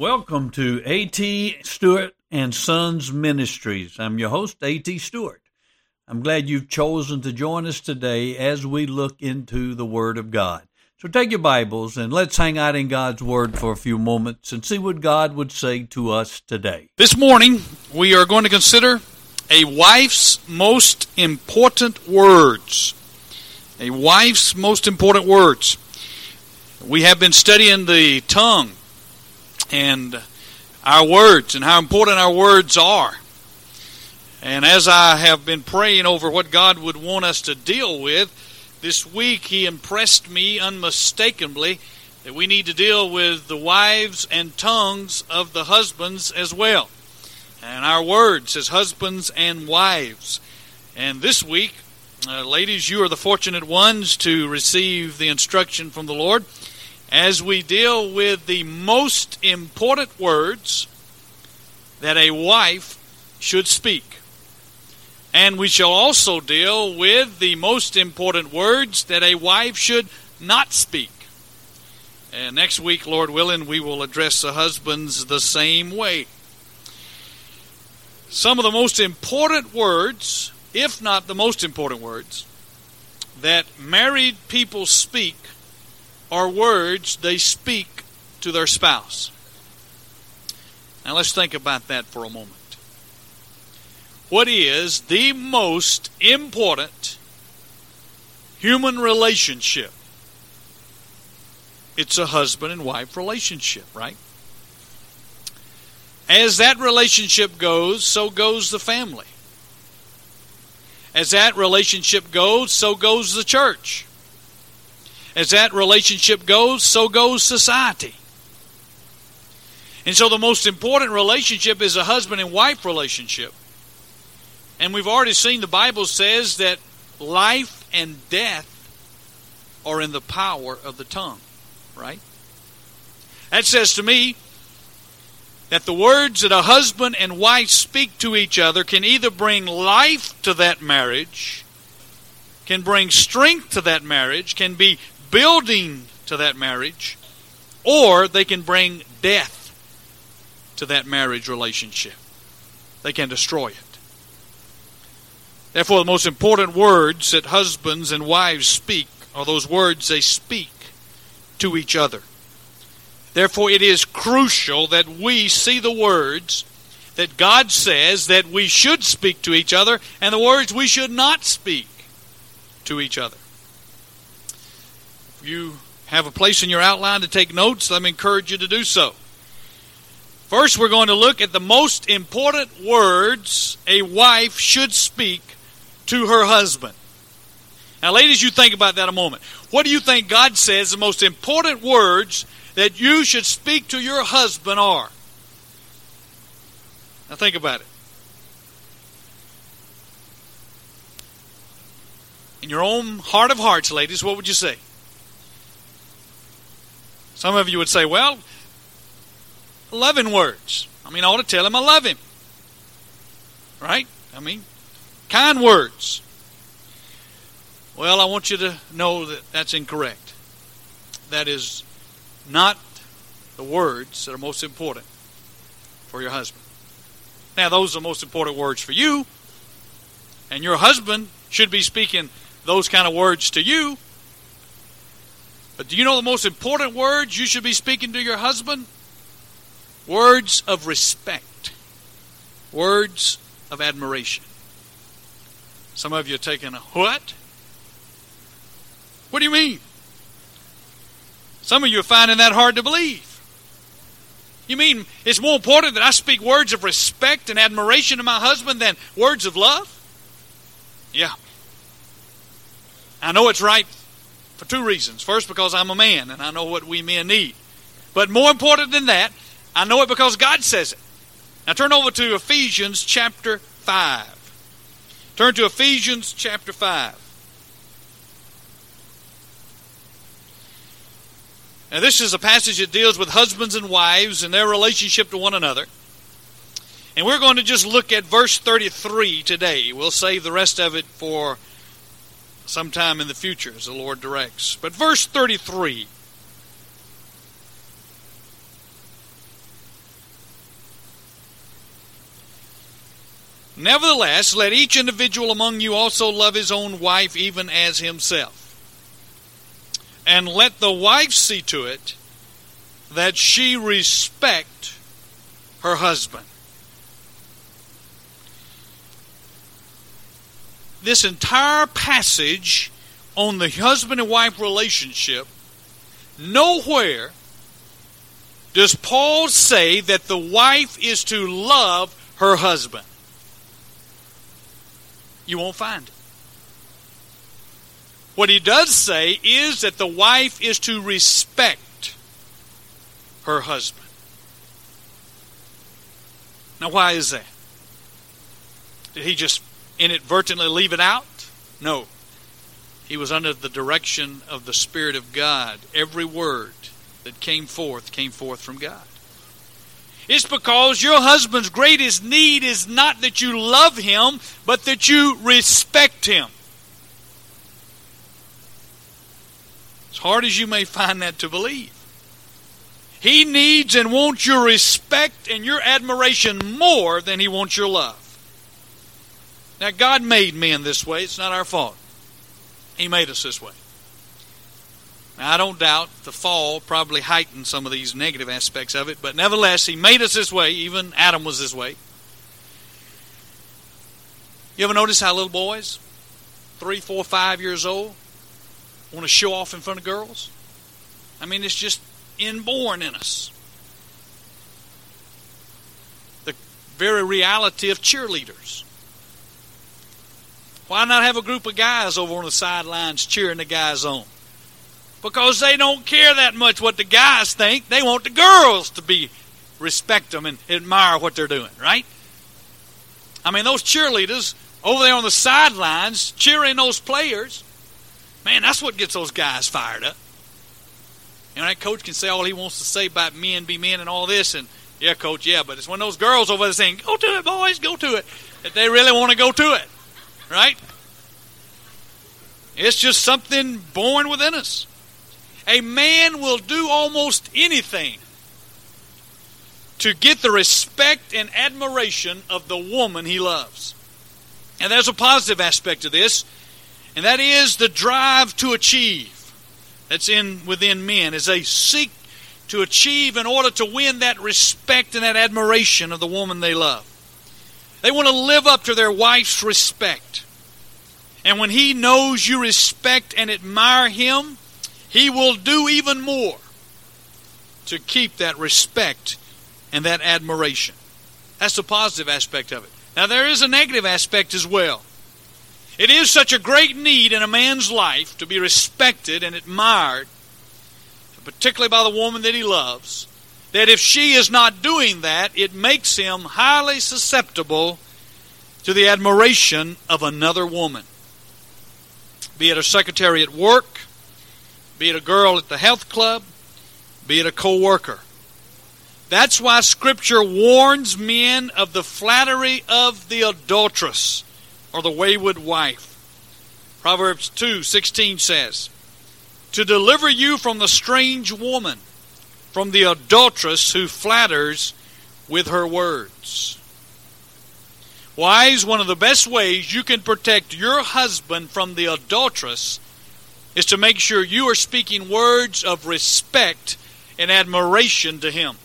Welcome to A.T. Stewart and Sons Ministries. I'm your host, A.T. Stewart. I'm glad you've chosen to join us today as we look into the Word of God. So take your Bibles and let's hang out in God's Word for a few moments and see what God would say to us today. This morning, we are going to consider a wife's most important words. A wife's most important words. We have been studying the tongue and our words and how important our words are. And as I have been praying over what God would want us to deal with, this week He impressed me unmistakably that we need to deal with the wives and tongues of the husbands as well. And our words as husbands and wives. And this week, uh, ladies, you are the fortunate ones to receive the instruction from the Lord as we deal with the most important words that a wife should speak. And we shall also deal with the most important words that a wife should not speak. And next week, Lord willing, we will address the husbands the same way. Some of the most important words, if not the most important words, that married people speak are words they speak to their spouse. Now let's think about that for a moment. What is the most important human relationship? It's a husband and wife relationship, right? As that relationship goes, so goes the family. As that relationship goes, so goes the church. As that relationship goes, so goes society. And so the most important relationship is a husband and wife relationship. And we've already seen the Bible says that life and death are in the power of the tongue, right? That says to me that the words that a husband and wife speak to each other can either bring life to that marriage, can bring strength to that marriage, can be building to that marriage, or they can bring death to that marriage relationship. They can destroy it. Therefore, the most important words that husbands and wives speak are those words they speak to each other. Therefore, it is crucial that we see the words that God says that we should speak to each other and the words we should not speak to each other. You have a place in your outline to take notes, let me encourage you to do so. First, we're going to look at the most important words a wife should speak to her husband. Now, ladies, you think about that a moment. What do you think God says the most important words that you should speak to your husband are? Now, think about it. In your own heart of hearts, ladies, what would you say? Some of you would say, well, loving words. I mean, I ought to tell him I love him. Right? I mean, kind words. Well, I want you to know that that's incorrect. That is not the words that are most important for your husband. Now, those are the most important words for you, and your husband should be speaking those kind of words to you. But do you know the most important words you should be speaking to your husband? Words of respect, words of admiration. Some of you are taking a what? What do you mean? Some of you are finding that hard to believe. You mean it's more important that I speak words of respect and admiration to my husband than words of love? Yeah. I know it's right for two reasons. First, because I'm a man and I know what we men need. But more important than that, I know it because God says it. Now turn over to Ephesians chapter 5. Turn to Ephesians chapter 5. Now, this is a passage that deals with husbands and wives and their relationship to one another. And we're going to just look at verse 33 today. We'll save the rest of it for sometime in the future as the Lord directs. But verse 33. Nevertheless, let each individual among you also love his own wife even as himself. And let the wife see to it that she respect her husband. This entire passage on the husband and wife relationship, nowhere does Paul say that the wife is to love her husband. You won't find it. What he does say is that the wife is to respect her husband. Now, why is that? Did he just inadvertently leave it out? No. He was under the direction of the Spirit of God. Every word that came forth came forth from God. It's because your husband's greatest need is not that you love him, but that you respect him. As hard as you may find that to believe. He needs and wants your respect and your admiration more than he wants your love. Now, God made men this way. It's not our fault. He made us this way. Now, I don't doubt the fall probably heightened some of these negative aspects of it, but nevertheless, He made us this way. Even Adam was this way. You ever notice how little boys, three, four, five years old, want to show off in front of girls? I mean, it's just inborn in us. The very reality of cheerleaders. Why not have a group of guys over on the sidelines cheering the guys on? because they don't care that much what the guys think. They want the girls to be respect them and admire what they're doing, right? I mean, those cheerleaders over there on the sidelines cheering those players, man, that's what gets those guys fired up. And that coach can say all he wants to say about men be men and all this, and yeah, coach, yeah, but it's when those girls over there saying, "Go to it, boys, go to it," that they really want to go to it, right? It's just something born within us. A man will do almost anything to get the respect and admiration of the woman he loves. And there's a positive aspect to this, and that is the drive to achieve that's in within men as they seek to achieve in order to win that respect and that admiration of the woman they love. They want to live up to their wife's respect. And when he knows you respect and admire him, he will do even more to keep that respect and that admiration. That's the positive aspect of it. Now, there is a negative aspect as well. It is such a great need in a man's life to be respected and admired, particularly by the woman that he loves, that if she is not doing that, it makes him highly susceptible to the admiration of another woman. Be it a secretary at work, be it a girl at the health club, be it a co worker. That's why Scripture warns men of the flattery of the adulteress or the wayward wife. Proverbs 2 16 says, To deliver you from the strange woman, from the adulteress who flatters with her words. Wives, one of the best ways you can protect your husband from the adulteress is to make sure you are speaking words of respect and admiration to him.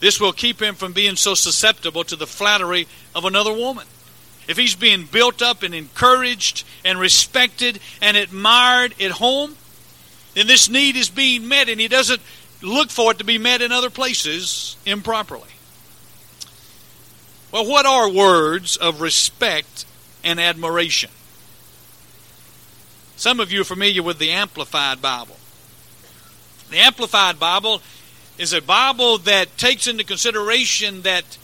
This will keep him from being so susceptible to the flattery of another woman. If he's being built up and encouraged and respected and admired at home, then this need is being met and he doesn't look for it to be met in other places improperly. Well, what are words of respect and admiration? Some of you are familiar with the Amplified Bible. The Amplified Bible is a Bible that takes into consideration that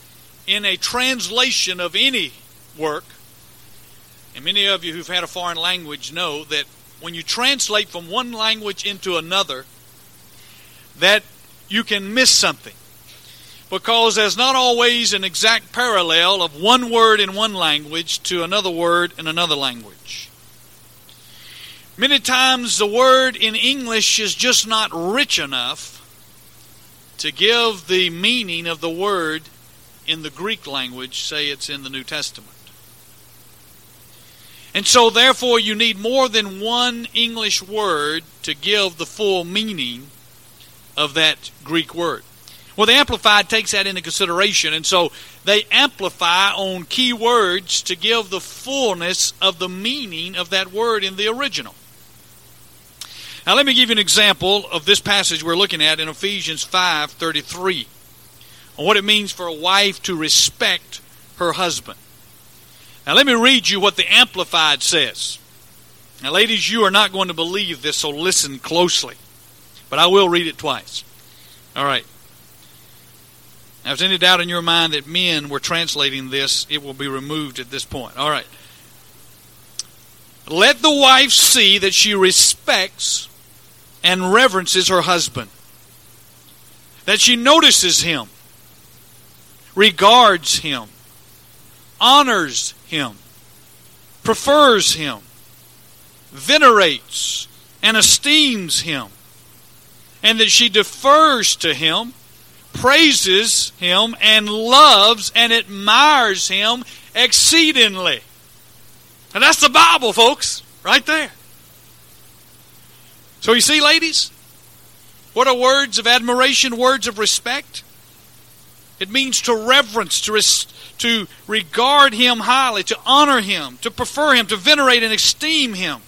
in a translation of any work, and many of you who've had a foreign language know that when you translate from one language into another, that you can miss something. Because there's not always an exact parallel of one word in one language to another word in another language. Many times the word in English is just not rich enough to give the meaning of the word in the Greek language say it's in the New Testament. And so, therefore, you need more than one English word to give the full meaning of that Greek word. Well, the Amplified takes that into consideration, and so they amplify on key words to give the fullness of the meaning of that word in the original. Now, let me give you an example of this passage we're looking at in Ephesians 5:33, on what it means for a wife to respect her husband. Now, let me read you what the Amplified says. Now, ladies, you are not going to believe this, so listen closely. But I will read it twice. All right. Now, if there's any doubt in your mind that men were translating this, it will be removed at this point. All right. Let the wife see that she respects and reverences her husband, that she notices him, regards him, honors him, prefers him, venerates, and esteems him, and that she defers to him, praises him, and loves and admires him exceedingly. And that's the Bible, folks, right there. So you see, ladies, what are words of admiration, words of respect? It means to reverence, to, res- to regard him highly, to honor him, to prefer him, to venerate and esteem him,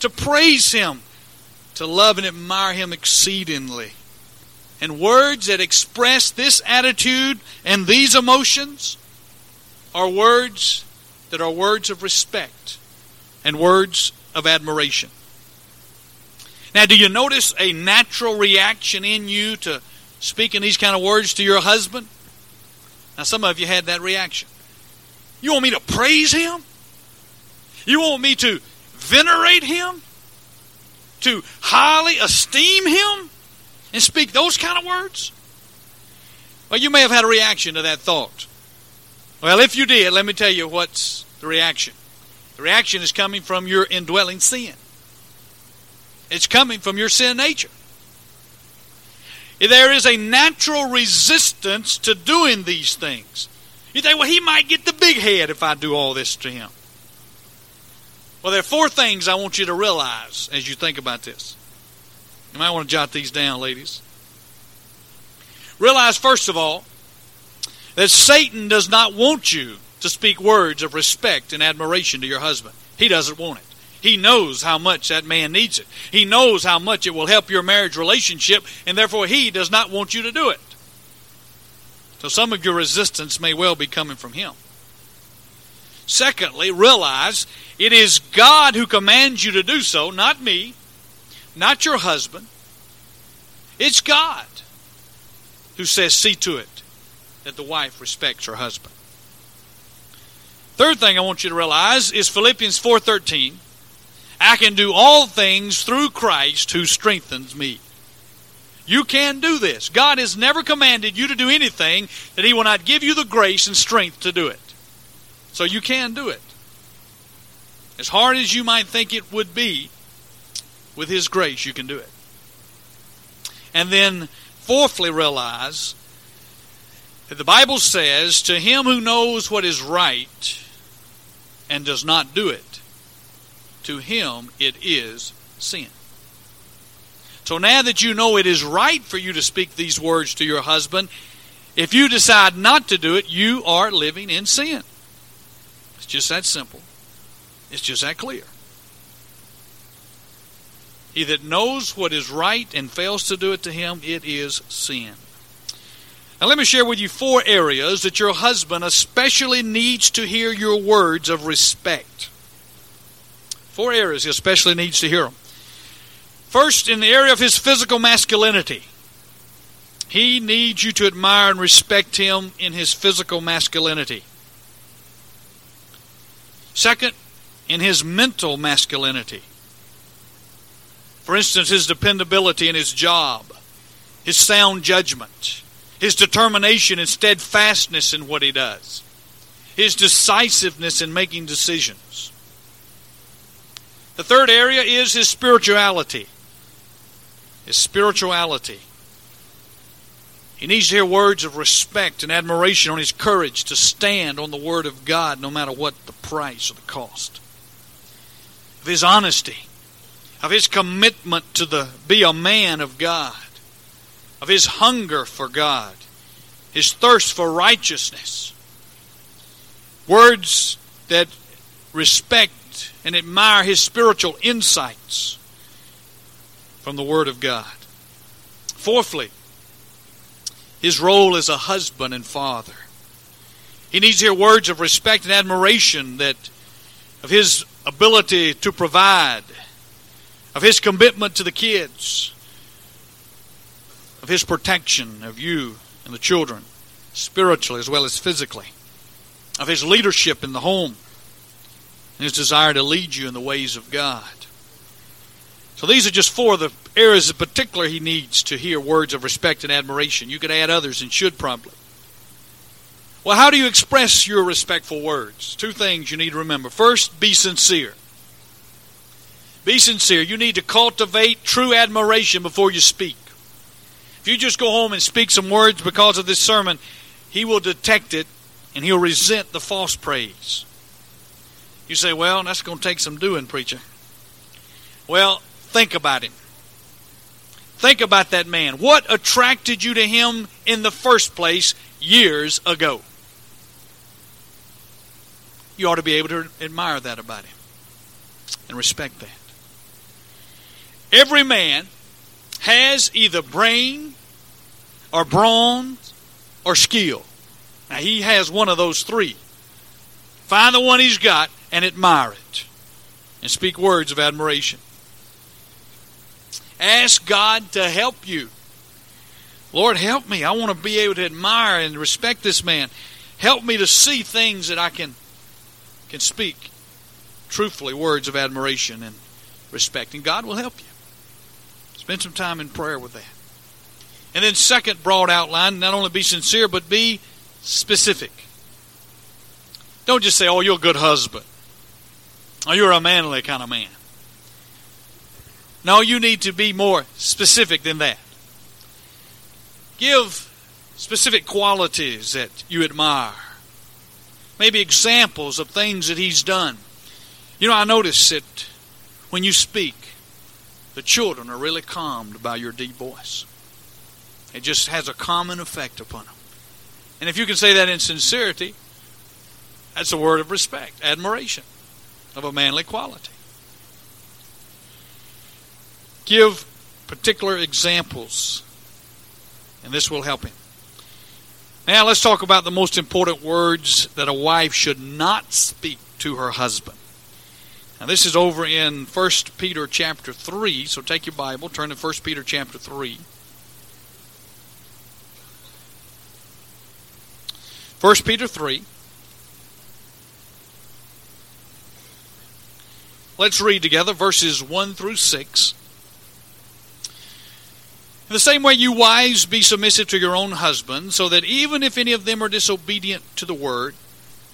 to praise him, to love and admire him exceedingly. And words that express this attitude and these emotions are words that are words of respect and words of admiration. Now, do you notice a natural reaction in you to speaking these kind of words to your husband? Now, some of you had that reaction. You want me to praise him? You want me to venerate him? To highly esteem him? And speak those kind of words? Well, you may have had a reaction to that thought. Well, if you did, let me tell you what's the reaction. The reaction is coming from your indwelling sin. It's coming from your sin nature. There is a natural resistance to doing these things. You think, well, he might get the big head if I do all this to him. Well, there are four things I want you to realize as you think about this. You might want to jot these down, ladies. Realize, first of all, that Satan does not want you to speak words of respect and admiration to your husband. He doesn't want it. He knows how much that man needs it. He knows how much it will help your marriage relationship, and therefore he does not want you to do it. So some of your resistance may well be coming from him. Secondly, realize it is God who commands you to do so, not me, not your husband. It's God who says, see to it that the wife respects her husband. Third thing I want you to realize is Philippians 4:13 I can do all things through Christ who strengthens me. You can do this. God has never commanded you to do anything that He will not give you the grace and strength to do it. So you can do it. As hard as you might think it would be, with His grace, you can do it. And then, fourthly, realize that the Bible says, To him who knows what is right and does not do it, to him it is sin. So now that you know it is right for you to speak these words to your husband, if you decide not to do it, you are living in sin. It's just that simple. It's just that clear. He that knows what is right and fails to do it to him, it is sin. Now, let me share with you four areas that your husband especially needs to hear your words of respect. Four areas he especially needs to hear them. First, in the area of his physical masculinity. He needs you to admire and respect him in his physical masculinity. Second, in his mental masculinity. For instance, his dependability in his job, his sound judgment, his determination and steadfastness in what he does, his decisiveness in making decisions. The third area is his spirituality. His spirituality. He needs to hear words of respect and admiration on his courage to stand on the Word of God no matter what the price or the cost. Of his honesty, of his commitment to the, be a man of God, of his hunger for God, his thirst for righteousness. Words that respect and admire his spiritual insights from the Word of God. Fourthly, his role as a husband and father. He needs to hear words of respect and admiration that of his ability to provide, of his commitment to the kids, of his protection of you and the children, spiritually as well as physically, of his leadership in the home, and his desire to lead you in the ways of God. So these are just four of the areas in particular he needs to hear words of respect and admiration. You could add others and should probably. Well, how do you express your respectful words? Two things you need to remember. First, be sincere. Be sincere. You need to cultivate true admiration before you speak. If you just go home and speak some words because of this sermon, he will detect it and he'll resent the false praise. You say, well, that's going to take some doing, preacher. Well, Think about it. Think about that man. What attracted you to him in the first place years ago? You ought to be able to admire that about him and respect that. Every man has either brain or brawn or skill. Now, he has one of those three. Find the one he's got and admire it and speak words of admiration. Ask God to help you. Lord, help me. I want to be able to admire and respect this man. Help me to see things that I can can speak truthfully words of admiration and respect. And God will help you. Spend some time in prayer with that. And then, second broad outline not only be sincere, but be specific. Don't just say, oh, you're a good husband. Oh, you're a manly kind of man. No, you need to be more specific than that. Give specific qualities that you admire. Maybe examples of things that he's done. You know, I notice that when you speak, the children are really calmed by your deep voice. It just has a common effect upon them. And if you can say that in sincerity, that's a word of respect, admiration of a manly quality give particular examples, and this will help him. Now, let's talk about the most important words that a wife should not speak to her husband. Now, this is over in 1 Peter chapter 3, so take your Bible, turn to 1 Peter chapter 3. 1 Peter 3. Let's read together verses 1 through 6. In the same way, you wives be submissive to your own husbands, so that even if any of them are disobedient to the word,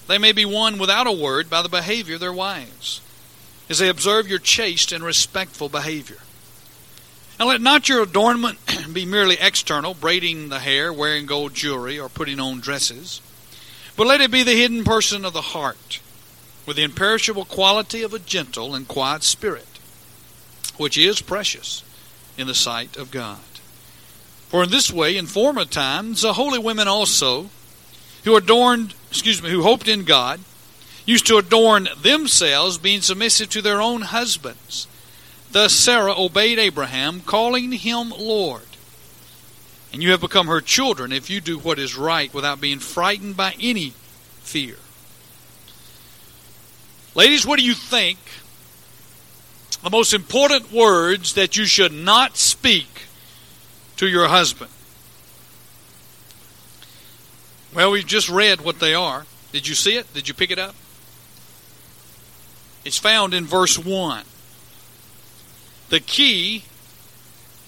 they may be won without a word by the behavior of their wives, as they observe your chaste and respectful behavior. And let not your adornment be merely external, braiding the hair, wearing gold jewelry, or putting on dresses, but let it be the hidden person of the heart, with the imperishable quality of a gentle and quiet spirit, which is precious in the sight of God. For in this way, in former times, the holy women also, who adorned, excuse me, who hoped in God, used to adorn themselves, being submissive to their own husbands. Thus Sarah obeyed Abraham, calling him Lord. And you have become her children if you do what is right without being frightened by any fear. Ladies, what do you think the most important words that you should not speak to your husband? Well, we've just read what they are. Did you see it? Did you pick it up? It's found in verse 1. The key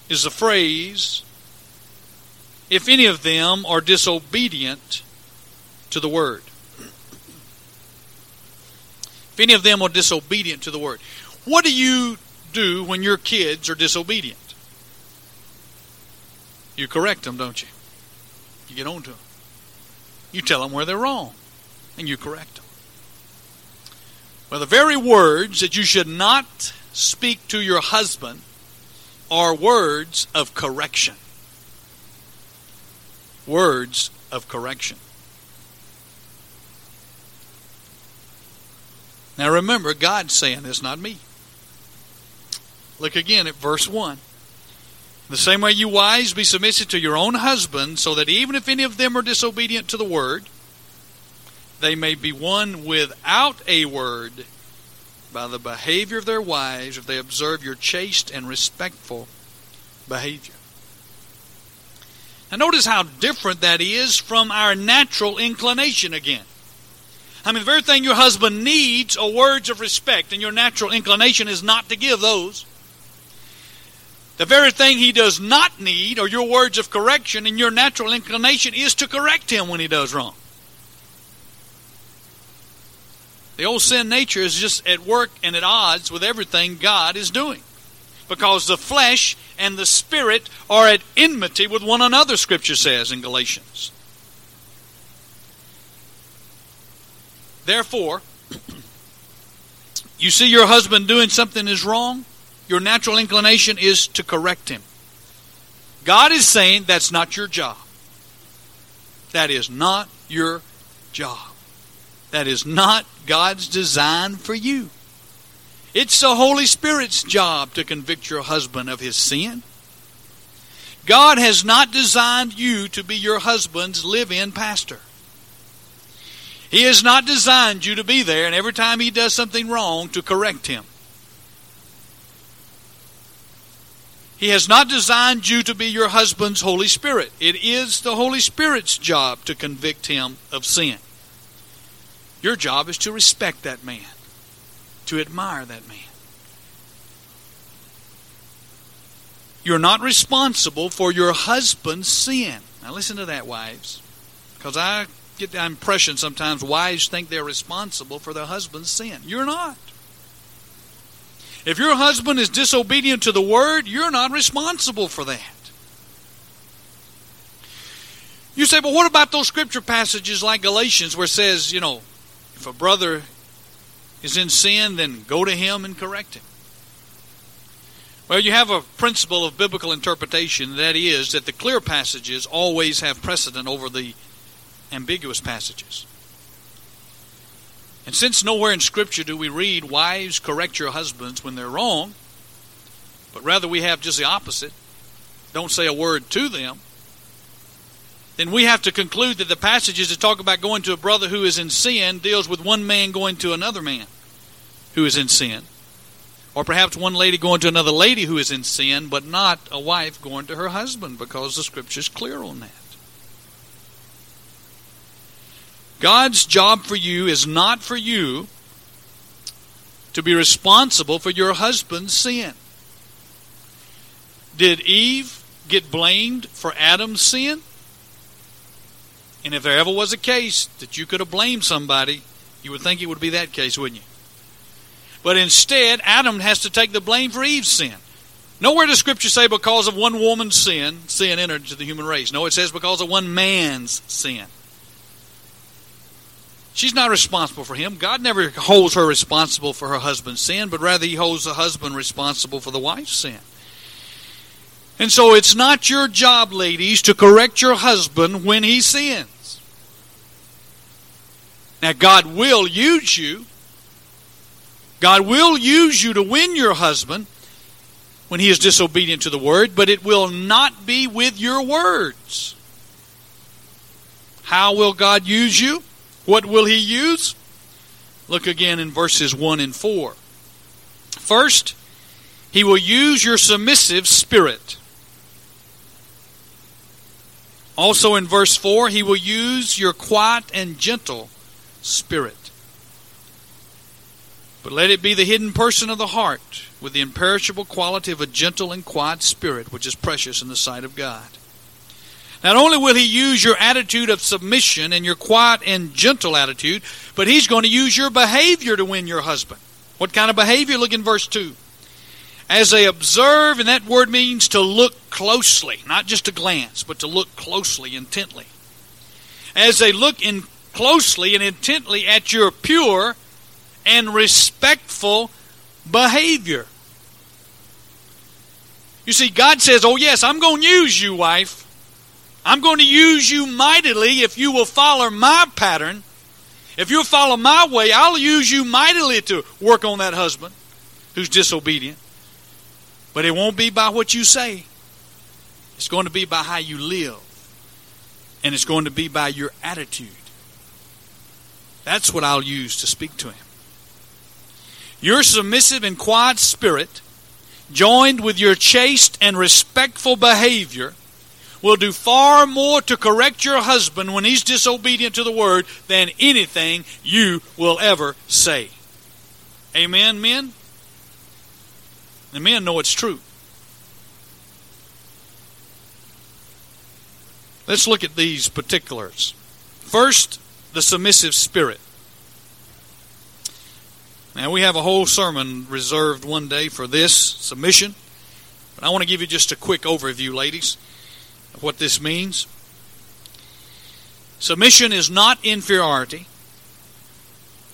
is the phrase, if any of them are disobedient to the word. Any of them are disobedient to the word. What do you do when your kids are disobedient? You correct them, don't you? You get on to them. You tell them where they're wrong, and you correct them. Well, the very words that you should not speak to your husband are words of correction. Words of correction. Now remember, God's saying this, not me. Look again at verse 1. The same way you wives be submissive to your own husbands, so that even if any of them are disobedient to the word, they may be won without a word by the behavior of their wives if they observe your chaste and respectful behavior. Now, notice how different that is from our natural inclination again. I mean, the very thing your husband needs are words of respect, and your natural inclination is not to give those. The very thing he does not need are your words of correction, and your natural inclination is to correct him when he does wrong. The old sin nature is just at work and at odds with everything God is doing. Because the flesh and the spirit are at enmity with one another, Scripture says in Galatians. Therefore, you see your husband doing something is wrong, your natural inclination is to correct him. God is saying that's not your job. That is not your job. That is not God's design for you. It's the Holy Spirit's job to convict your husband of his sin. God has not designed you to be your husband's live in pastor. He has not designed you to be there and every time he does something wrong to correct him. He has not designed you to be your husband's Holy Spirit. It is the Holy Spirit's job to convict him of sin. Your job is to respect that man, to admire that man. You're not responsible for your husband's sin. Now, listen to that, wives. Because I get the impression sometimes wives think they're responsible for their husband's sin. You're not. If your husband is disobedient to the word, you're not responsible for that. You say, but what about those scripture passages like Galatians where it says, you know, if a brother is in sin, then go to him and correct him? Well, you have a principle of biblical interpretation that is that the clear passages always have precedent over the ambiguous passages. And since nowhere in Scripture do we read, Wives, correct your husbands when they're wrong, but rather we have just the opposite, don't say a word to them, then we have to conclude that the passages that talk about going to a brother who is in sin deals with one man going to another man who is in sin. Or perhaps one lady going to another lady who is in sin, but not a wife going to her husband because the scripture is clear on that. God's job for you is not for you to be responsible for your husband's sin. Did Eve get blamed for Adam's sin? And if there ever was a case that you could have blamed somebody, you would think it would be that case, wouldn't you? But instead, Adam has to take the blame for Eve's sin. Nowhere does Scripture say because of one woman's sin, sin entered into the human race. No, it says because of one man's sin. She's not responsible for him. God never holds her responsible for her husband's sin, but rather he holds the husband responsible for the wife's sin. And so it's not your job, ladies, to correct your husband when he sins. Now, God will use you. God will use you to win your husband when he is disobedient to the word, but it will not be with your words. How will God use you? What will he use? Look again in verses 1 and 4. First, he will use your submissive spirit. Also in verse 4, he will use your quiet and gentle spirit. But let it be the hidden person of the heart with the imperishable quality of a gentle and quiet spirit, which is precious in the sight of God. Not only will he use your attitude of submission and your quiet and gentle attitude, but he's going to use your behavior to win your husband. What kind of behavior? Look in verse 2. As they observe, and that word means to look closely, not just to glance, but to look closely, intently. as they look in closely and intently at your pure and respectful behavior. You see, God says, Oh, yes, I'm going to use you, wife. I'm going to use you mightily if you will follow my pattern. If you'll follow my way, I'll use you mightily to work on that husband who's disobedient. But it won't be by what you say, it's going to be by how you live, and it's going to be by your attitude. That's what I'll use to speak to him. Your submissive and quiet spirit, joined with your chaste and respectful behavior, will do far more to correct your husband when he's disobedient to the word than anything you will ever say. Amen, men? The men know it's true. Let's look at these particulars. First, the submissive spirit. Now, we have a whole sermon reserved one day for this submission, but I want to give you just a quick overview, ladies, what this means. Submission is not inferiority,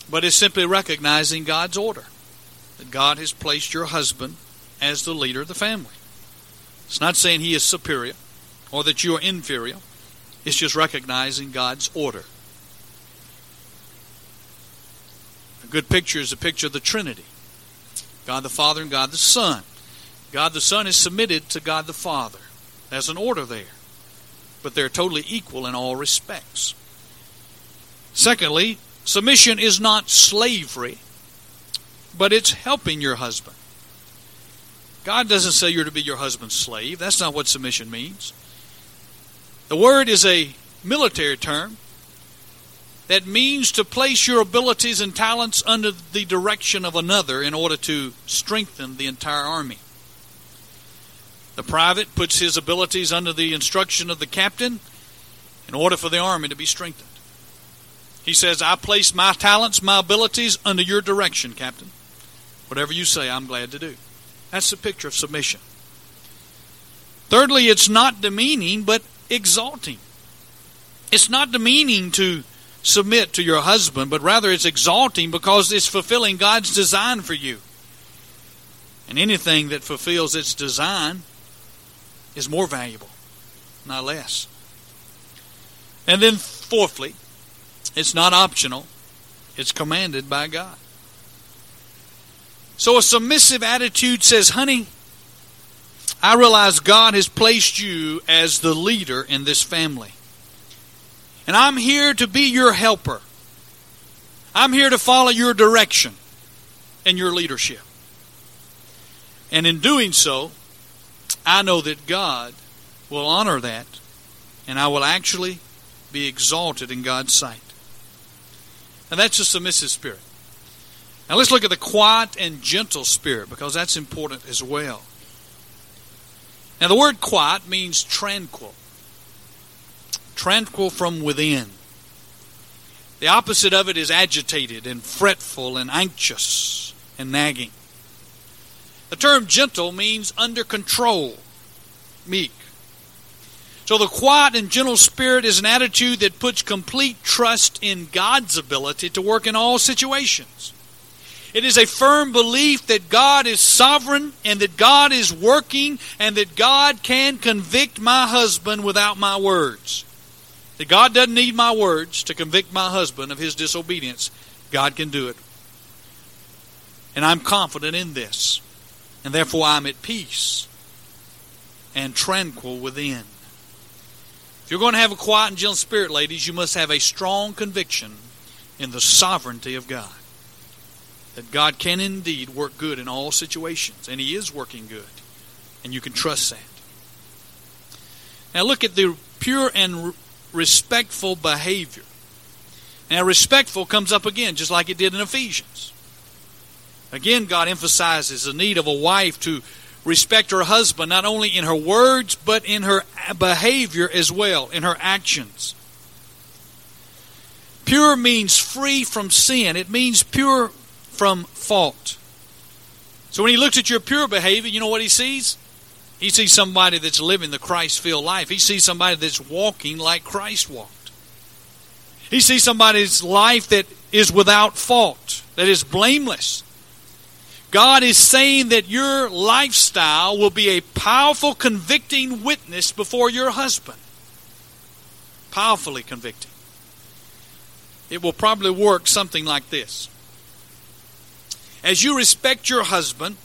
but is simply recognizing God's order. That God has placed your husband as the leader of the family. It's not saying he is superior or that you are inferior. It's just recognizing God's order. A good picture is a picture of the Trinity God the Father and God the Son. God the Son is submitted to God the Father. There's an order there, but they're totally equal in all respects. Secondly, submission is not slavery, but it's helping your husband. God doesn't say you're to be your husband's slave. That's not what submission means. The word is a military term that means to place your abilities and talents under the direction of another in order to strengthen the entire army. The private puts his abilities under the instruction of the captain in order for the army to be strengthened. He says, I place my talents, my abilities under your direction, Captain. Whatever you say, I'm glad to do. That's the picture of submission. Thirdly, it's not demeaning, but exalting. It's not demeaning to submit to your husband, but rather it's exalting because it's fulfilling God's design for you. And anything that fulfills its design is more valuable, not less. And then, fourthly, it's not optional, it's commanded by God. So a submissive attitude says, honey, I realize God has placed you as the leader in this family. And I'm here to be your helper. I'm here to follow your direction and your leadership. And in doing so, I know that God will honor that, and I will actually be exalted in God's sight. And that's a submissive spirit. Now let's look at the quiet and gentle spirit because that's important as well. Now the word quiet means tranquil. Tranquil from within. The opposite of it is agitated and fretful and anxious and nagging. The term gentle means under control, meek. So the quiet and gentle spirit is an attitude that puts complete trust in God's ability to work in all situations. It is a firm belief that God is sovereign and that God is working and that God can convict my husband without my words. That God doesn't need my words to convict my husband of his disobedience. God can do it. And I'm confident in this. And therefore I'm at peace and tranquil within. If you're going to have a quiet and gentle spirit, ladies, you must have a strong conviction in the sovereignty of God that God can indeed work good in all situations, and He is working good, and you can trust that. Now, look at the pure and respectful behavior. Now, respectful comes up again, just like it did in Ephesians. Again, God emphasizes the need of a wife to respect her husband, not only in her words, but in her behavior as well, in her actions. Pure means free from sin. It means pure from fault. So when he looks at your pure behavior, you know what he sees? He sees somebody that's living the Christ filled life. He sees somebody that's walking like Christ walked. He sees somebody's life that is without fault, that is blameless. God is saying that your lifestyle will be a powerful convicting witness before your husband. Powerfully convicting. It will probably work something like this. As you respect your husband,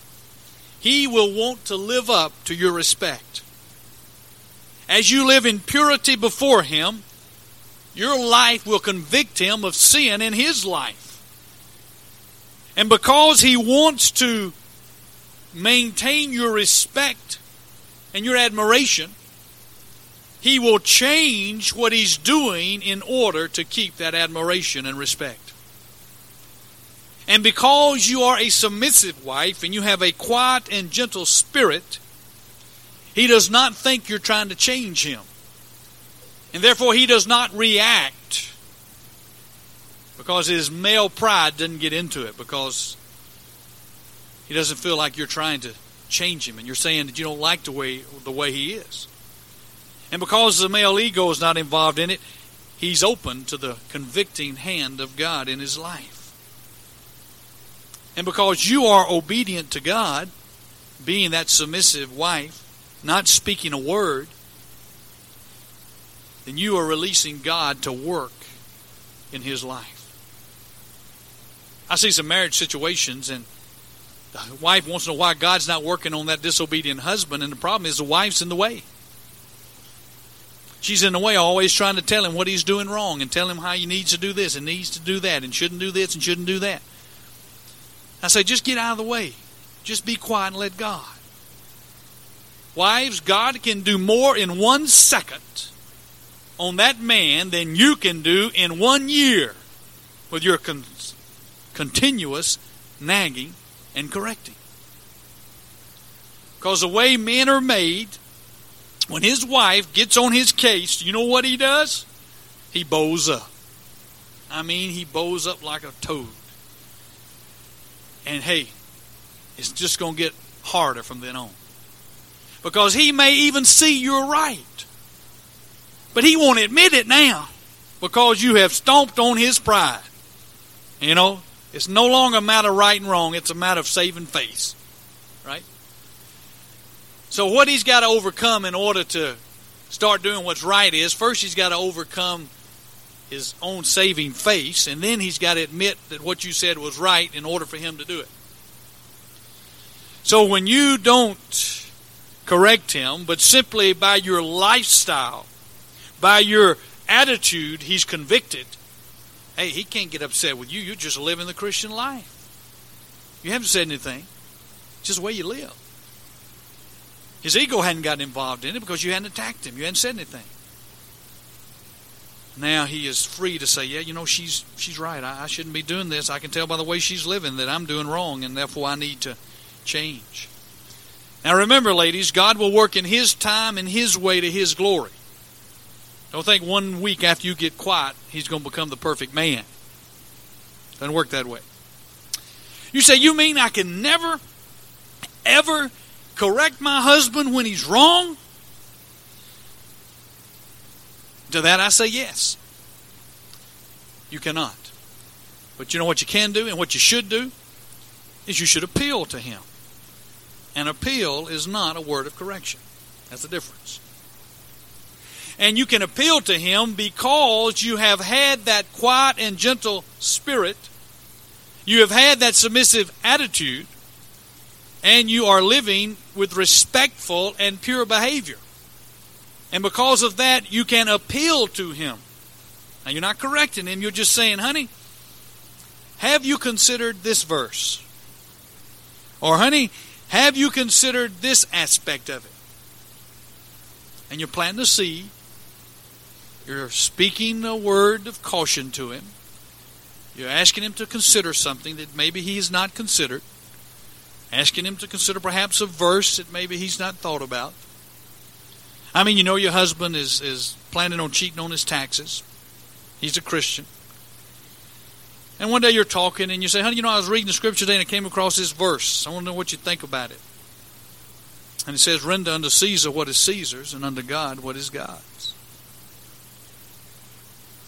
he will want to live up to your respect. As you live in purity before him, your life will convict him of sin in his life. And because he wants to maintain your respect and your admiration, he will change what he's doing in order to keep that admiration and respect. And because you are a submissive wife and you have a quiet and gentle spirit, he does not think you're trying to change him. And therefore, he does not react because his male pride doesn't get into it because he doesn't feel like you're trying to change him and you're saying that you don't like the way the way he is. And because the male ego is not involved in it, he's open to the convicting hand of God in his life. And because you are obedient to God, being that submissive wife, not speaking a word, then you are releasing God to work in his life. I see some marriage situations, and the wife wants to know why God's not working on that disobedient husband, and the problem is the wife's in the way. She's in the way, always trying to tell him what he's doing wrong and tell him how he needs to do this and needs to do that and shouldn't do this and shouldn't do that. I say, just get out of the way. Just be quiet and let God. Wives, God can do more in one second on that man than you can do in one year with your continuous nagging and correcting. Because the way men are made, when his wife gets on his case, you know what he does? He bows up. I mean, he bows up like a toad. And hey, it's just going to get harder from then on. Because he may even see you're right. But he won't admit it now because you have stomped on his pride. You know, it's no longer a matter of right and wrong, it's a matter of saving face. Right? So, what he's got to overcome in order to start doing what's right is first he's got to overcome his own saving face, and then he's got to admit that what you said was right in order for him to do it. So, when you don't correct him, but simply by your lifestyle, by your attitude, he's convicted Hey, he can't get upset with you. You're just living the Christian life. You haven't said anything. It's just the way you live. His ego hadn't gotten involved in it because you hadn't attacked him. You hadn't said anything. Now he is free to say, "Yeah, you know, she's she's right. I, I shouldn't be doing this. I can tell by the way she's living that I'm doing wrong, and therefore I need to change." Now remember, ladies, God will work in His time and His way to His glory. Don't think one week after you get quiet, he's going to become the perfect man. Doesn't work that way. You say, You mean I can never, ever correct my husband when he's wrong? To that I say yes. You cannot. But you know what you can do and what you should do? Is you should appeal to him. An appeal is not a word of correction. That's the difference and you can appeal to Him because you have had that quiet and gentle spirit, you have had that submissive attitude, and you are living with respectful and pure behavior. And because of that, you can appeal to Him. Now, you're not correcting Him, you're just saying, honey, have you considered this verse? Or, honey, have you considered this aspect of it? And you're planting a seed you're speaking a word of caution to him. You're asking him to consider something that maybe he has not considered. Asking him to consider perhaps a verse that maybe he's not thought about. I mean, you know, your husband is, is planning on cheating on his taxes. He's a Christian. And one day you're talking and you say, honey, you know, I was reading the scripture today and I came across this verse. I want to know what you think about it. And it says, Render unto Caesar what is Caesar's, and unto God what is God's.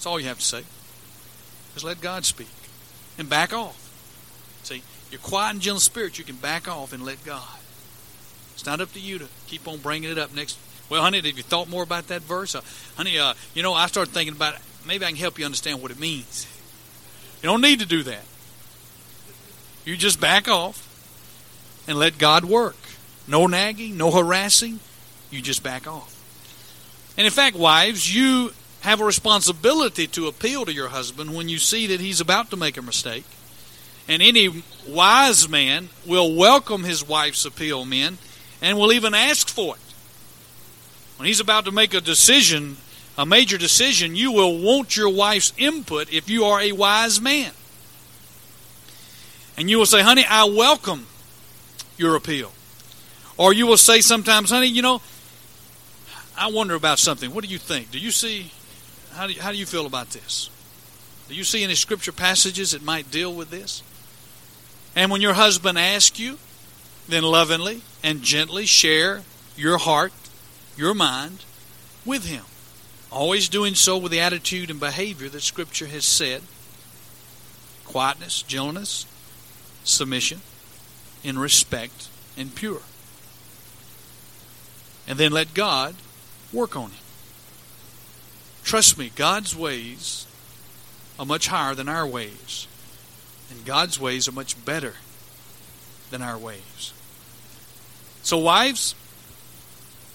That's all you have to say. Just let God speak. And back off. See, you're quiet and gentle spirit, you can back off and let God. It's not up to you to keep on bringing it up next. Well, honey, have you thought more about that verse? Uh, honey, uh, you know, I started thinking about it. Maybe I can help you understand what it means. You don't need to do that. You just back off and let God work. No nagging, no harassing. You just back off. And in fact, wives, you have a responsibility to appeal to your husband when you see that he's about to make a mistake. And any wise man will welcome his wife's appeal, men, and will even ask for it. When he's about to make a decision, a major decision, you will want your wife's input if you are a wise man. And you will say, honey, I welcome your appeal. Or you will say sometimes, honey, you know, I wonder about something. What do you think? Do you see, how do you, how do you feel about this? Do you see any scripture passages that might deal with this? And when your husband asks you, then lovingly and gently share your heart, your mind with him. Always doing so with the attitude and behavior that Scripture has said quietness, gentleness, submission, in respect, and pure. And then let God work on him. Trust me, God's ways are much higher than our ways. And God's ways are much better than our ways. So, wives,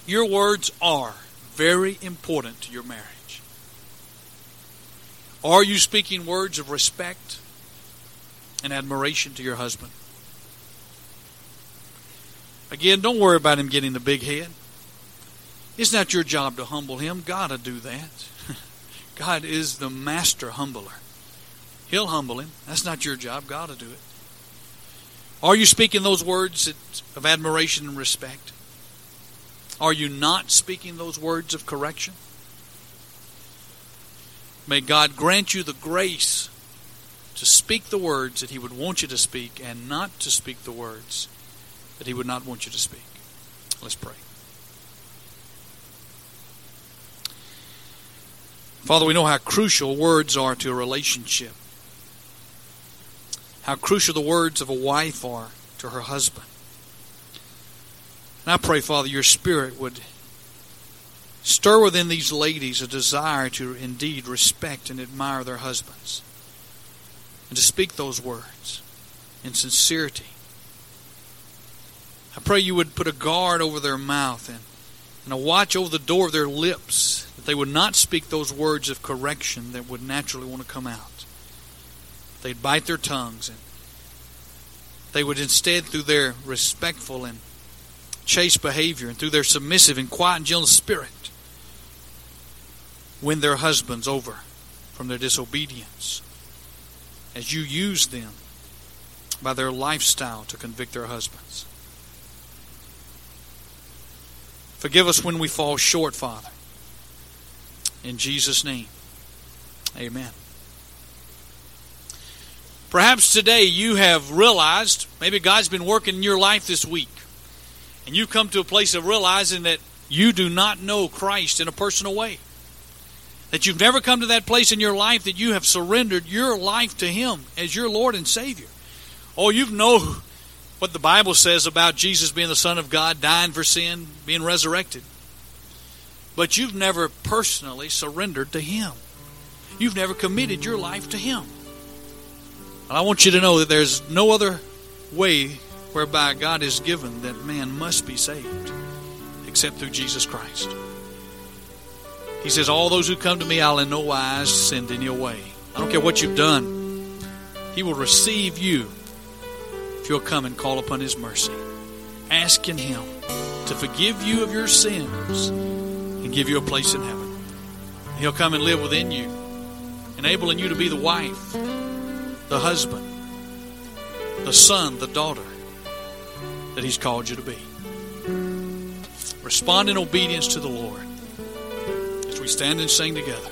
your words are very important to your marriage. Are you speaking words of respect and admiration to your husband? Again, don't worry about him getting the big head. It's not your job to humble him. God will do that. God is the master humbler. He'll humble him. That's not your job. God will do it. Are you speaking those words of admiration and respect? Are you not speaking those words of correction? May God grant you the grace to speak the words that He would want you to speak and not to speak the words that He would not want you to speak. Let's pray. Father, we know how crucial words are to a relationship how crucial the words of a wife are to her husband. And I pray, Father, your Spirit would stir within these ladies a desire to indeed respect and admire their husbands and to speak those words in sincerity. I pray you would put a guard over their mouth and, and a watch over the door of their lips, they would not speak those words of correction that would naturally want to come out. They'd bite their tongues and they would instead, through their respectful and chaste behavior and through their submissive and quiet and gentle spirit, win their husbands over from their disobedience as you use them by their lifestyle to convict their husbands. Forgive us when we fall short, Father. In Jesus' name, amen. Perhaps today you have realized, maybe God's been working in your life this week, and you've come to a place of realizing that you do not know Christ in a personal way. That you've never come to that place in your life that you have surrendered your life to Him as your Lord and Savior. Oh, you know what the Bible says about Jesus being the Son of God, dying for sin, being resurrected. But you've never personally surrendered to Him. You've never committed your life to Him. And I want you to know that there's no other way whereby God has given that man must be saved except through Jesus Christ. He says, All those who come to me, I'll in no wise send any away. I don't care what you've done, He will receive you if you'll come and call upon His mercy, asking Him to forgive you of your sins and give you a place in heaven. He'll come and live within you, enabling you to be the wife the husband, the son, the daughter that He's called you to be. Respond in obedience to the Lord as we stand and sing together.